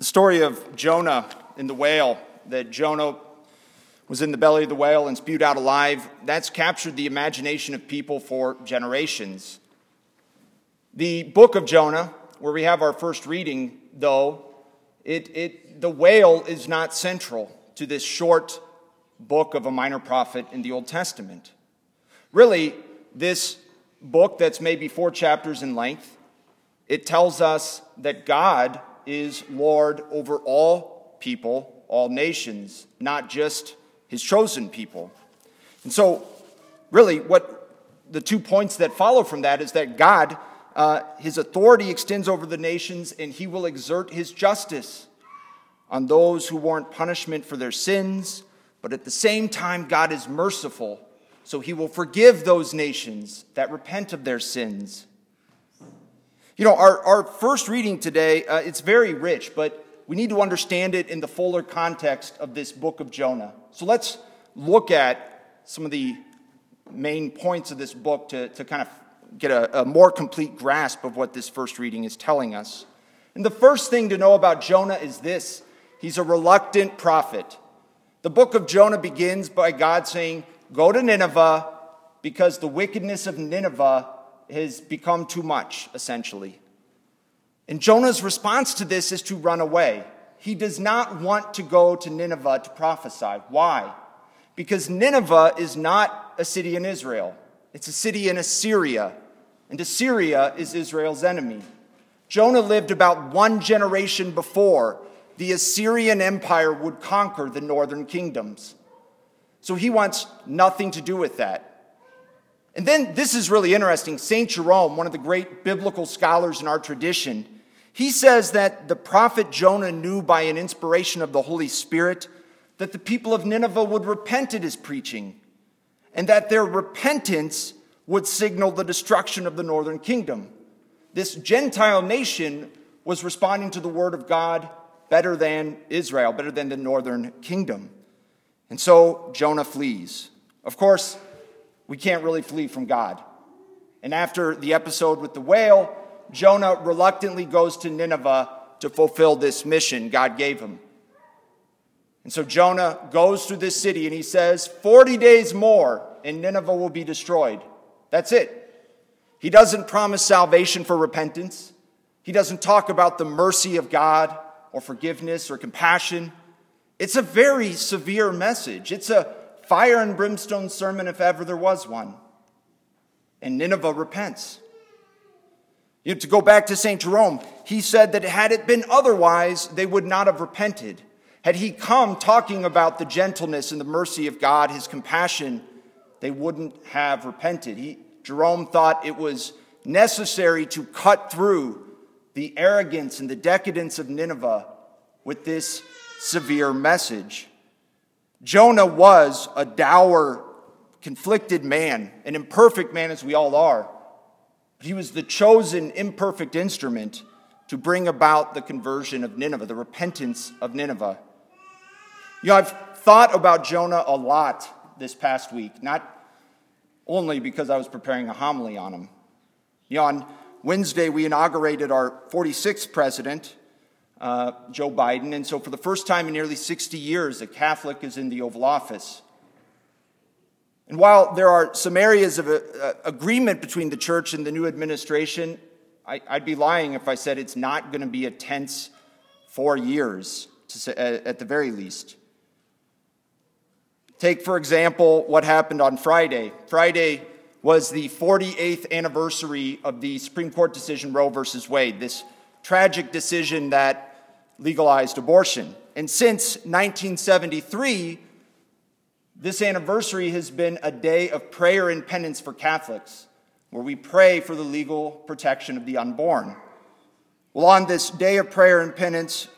The story of Jonah in the whale, that Jonah was in the belly of the whale and spewed out alive, that's captured the imagination of people for generations. The book of Jonah, where we have our first reading, though, it, it, the whale is not central to this short book of a minor prophet in the Old Testament. Really, this book that's maybe four chapters in length, it tells us that God is Lord over all people, all nations, not just his chosen people. And so, really, what the two points that follow from that is that God, uh, his authority extends over the nations, and he will exert his justice on those who warrant punishment for their sins. But at the same time, God is merciful, so he will forgive those nations that repent of their sins. You know, our, our first reading today, uh, it's very rich, but we need to understand it in the fuller context of this book of Jonah. So let's look at some of the main points of this book to, to kind of get a, a more complete grasp of what this first reading is telling us. And the first thing to know about Jonah is this he's a reluctant prophet. The book of Jonah begins by God saying, Go to Nineveh because the wickedness of Nineveh has become too much, essentially. And Jonah's response to this is to run away. He does not want to go to Nineveh to prophesy. Why? Because Nineveh is not a city in Israel, it's a city in Assyria. And Assyria is Israel's enemy. Jonah lived about one generation before the Assyrian Empire would conquer the northern kingdoms. So he wants nothing to do with that. And then this is really interesting. St. Jerome, one of the great biblical scholars in our tradition, he says that the prophet Jonah knew by an inspiration of the Holy Spirit that the people of Nineveh would repent at his preaching, and that their repentance would signal the destruction of the northern kingdom. This Gentile nation was responding to the word of God better than Israel, better than the northern kingdom. And so Jonah flees. Of course, we can't really flee from God. And after the episode with the whale, Jonah reluctantly goes to Nineveh to fulfill this mission God gave him. And so Jonah goes through this city and he says, 40 days more and Nineveh will be destroyed. That's it. He doesn't promise salvation for repentance. He doesn't talk about the mercy of God or forgiveness or compassion. It's a very severe message. It's a fire and brimstone sermon if ever there was one. And Nineveh repents. You know, to go back to St. Jerome, he said that had it been otherwise, they would not have repented. Had he come talking about the gentleness and the mercy of God, his compassion, they wouldn't have repented. He, Jerome thought it was necessary to cut through the arrogance and the decadence of Nineveh with this severe message. Jonah was a dour, conflicted man, an imperfect man as we all are. But he was the chosen, imperfect instrument to bring about the conversion of Nineveh, the repentance of Nineveh. You know, I've thought about Jonah a lot this past week, not only because I was preparing a homily on him. You know, on Wednesday, we inaugurated our 46th president, uh, Joe Biden, and so for the first time in nearly 60 years, a Catholic is in the Oval Office. And while there are some areas of a, uh, agreement between the church and the new administration, I, would be lying if I said it's not going to be a tense four years say, at the very least. Take, for example, what happened on Friday. Friday was the 48th anniversary of the Supreme Court decision Roe versus Wade, this tragic decision that legalized abortion. And since 1973, this anniversary has been a day of prayer and penance for Catholics, where we pray for the legal protection of the unborn. Well, on this day of prayer and penance,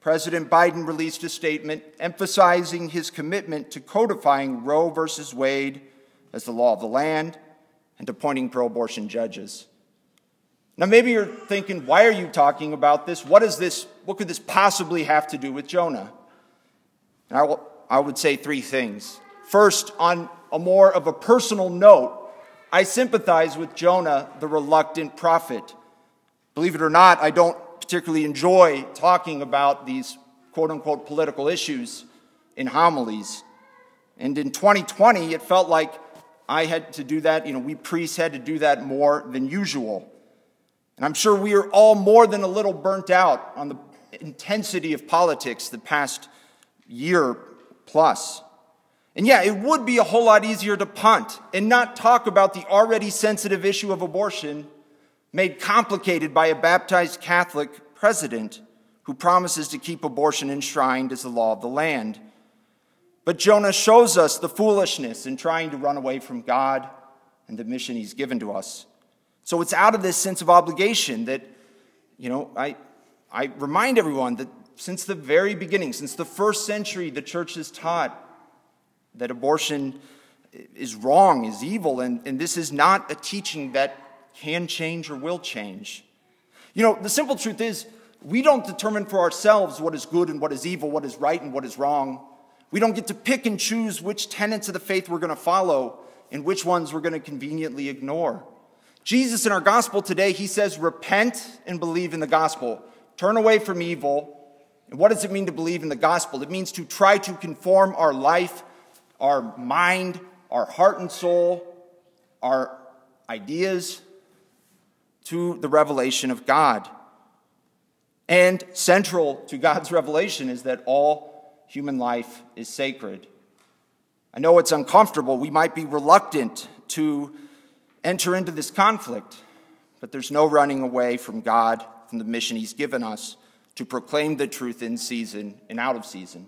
President Biden released a statement emphasizing his commitment to codifying Roe v. Wade as the law of the land and appointing pro abortion judges. Now, maybe you're thinking, why are you talking about this? What, is this? What could this possibly have to do with Jonah? And I, will, I would say three things. First, on a more of a personal note, I sympathize with Jonah, the reluctant prophet. Believe it or not, I don't particularly enjoy talking about these quote unquote political issues in homilies. And in 2020, it felt like I had to do that, you know, we priests had to do that more than usual. And I'm sure we are all more than a little burnt out on the intensity of politics the past year plus. And yeah, it would be a whole lot easier to punt and not talk about the already sensitive issue of abortion made complicated by a baptized Catholic president who promises to keep abortion enshrined as the law of the land. But Jonah shows us the foolishness in trying to run away from God and the mission he's given to us. So it's out of this sense of obligation that, you know, I, I remind everyone that since the very beginning, since the first century, the church has taught that abortion is wrong, is evil, and, and this is not a teaching that can change or will change. You know, the simple truth is, we don't determine for ourselves what is good and what is evil, what is right and what is wrong. We don't get to pick and choose which tenets of the faith we're going to follow and which ones we're going to conveniently ignore. Jesus in our gospel today, he says, repent and believe in the gospel. Turn away from evil. And what does it mean to believe in the gospel? It means to try to conform our life, our mind, our heart and soul, our ideas to the revelation of God. And central to God's revelation is that all human life is sacred. I know it's uncomfortable. We might be reluctant to enter into this conflict, but there's no running away from God, from the mission He's given us to proclaim the truth in season and out of season.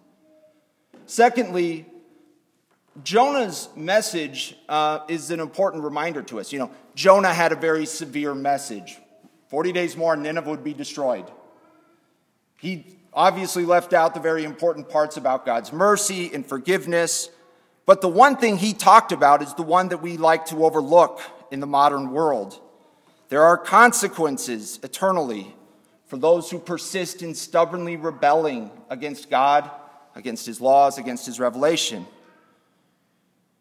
Secondly, Jonah's message uh, is an important reminder to us. You know, Jonah had a very severe message 40 days more, and Nineveh would be destroyed. He obviously left out the very important parts about God's mercy and forgiveness. But the one thing he talked about is the one that we like to overlook in the modern world. There are consequences eternally for those who persist in stubbornly rebelling against God, against his laws, against his revelation.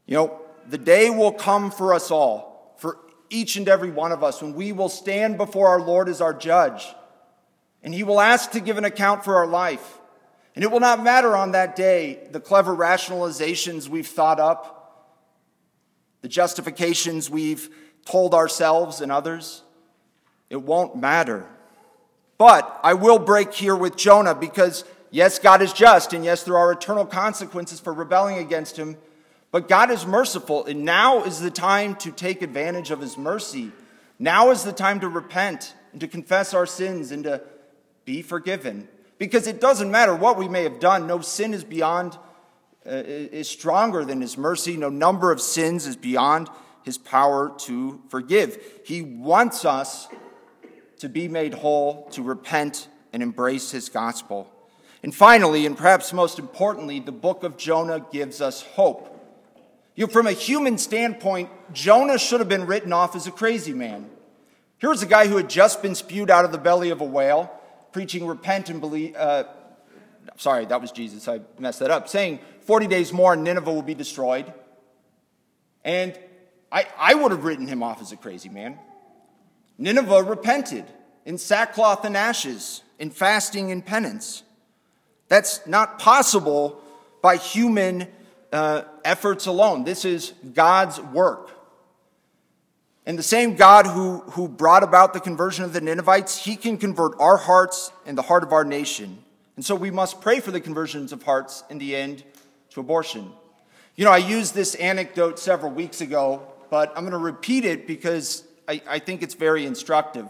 You know, the day will come for us all, for each and every one of us, when we will stand before our Lord as our judge, and he will ask to give an account for our life. And it will not matter on that day the clever rationalizations we've thought up, the justifications we've told ourselves and others. It won't matter. But I will break here with Jonah because, yes, God is just, and yes, there are eternal consequences for rebelling against him. But God is merciful, and now is the time to take advantage of his mercy. Now is the time to repent and to confess our sins and to be forgiven. Because it doesn't matter what we may have done, no sin is beyond uh, is stronger than his mercy. No number of sins is beyond his power to forgive. He wants us to be made whole, to repent and embrace his gospel. And finally, and perhaps most importantly, the book of Jonah gives us hope. You know, from a human standpoint, Jonah should have been written off as a crazy man. Here's a guy who had just been spewed out of the belly of a whale, preaching repent and believe. Uh, sorry, that was Jesus. I messed that up. Saying 40 days more and Nineveh will be destroyed. And I, I would have written him off as a crazy man. Nineveh repented in sackcloth and ashes, in fasting and penance. That's not possible by human uh, efforts alone. This is God's work. And the same God who, who brought about the conversion of the Ninevites, he can convert our hearts and the heart of our nation. And so we must pray for the conversions of hearts in the end to abortion. You know, I used this anecdote several weeks ago, but I'm going to repeat it because I, I think it's very instructive.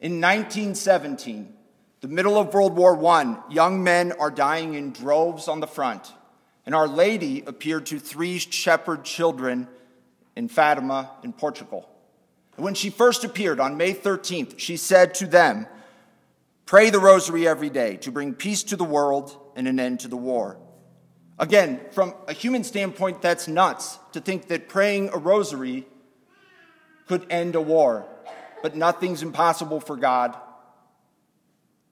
In 1917, the middle of World War I, young men are dying in droves on the front, and Our Lady appeared to three shepherd children in Fatima in Portugal. And when she first appeared on May 13th, she said to them, Pray the rosary every day to bring peace to the world and an end to the war. Again, from a human standpoint, that's nuts to think that praying a rosary could end a war. But nothing's impossible for God.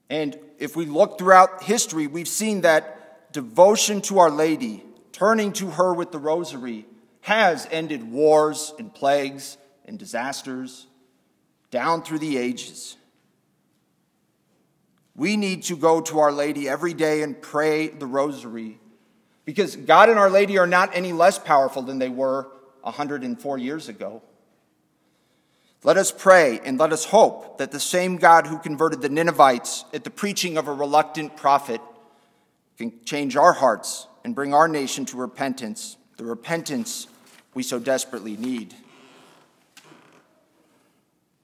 And if we look throughout history, we've seen that devotion to Our Lady, turning to her with the rosary, has ended wars and plagues and disasters down through the ages. We need to go to Our Lady every day and pray the rosary because God and Our Lady are not any less powerful than they were 104 years ago. Let us pray and let us hope that the same God who converted the Ninevites at the preaching of a reluctant prophet can change our hearts and bring our nation to repentance, the repentance we so desperately need.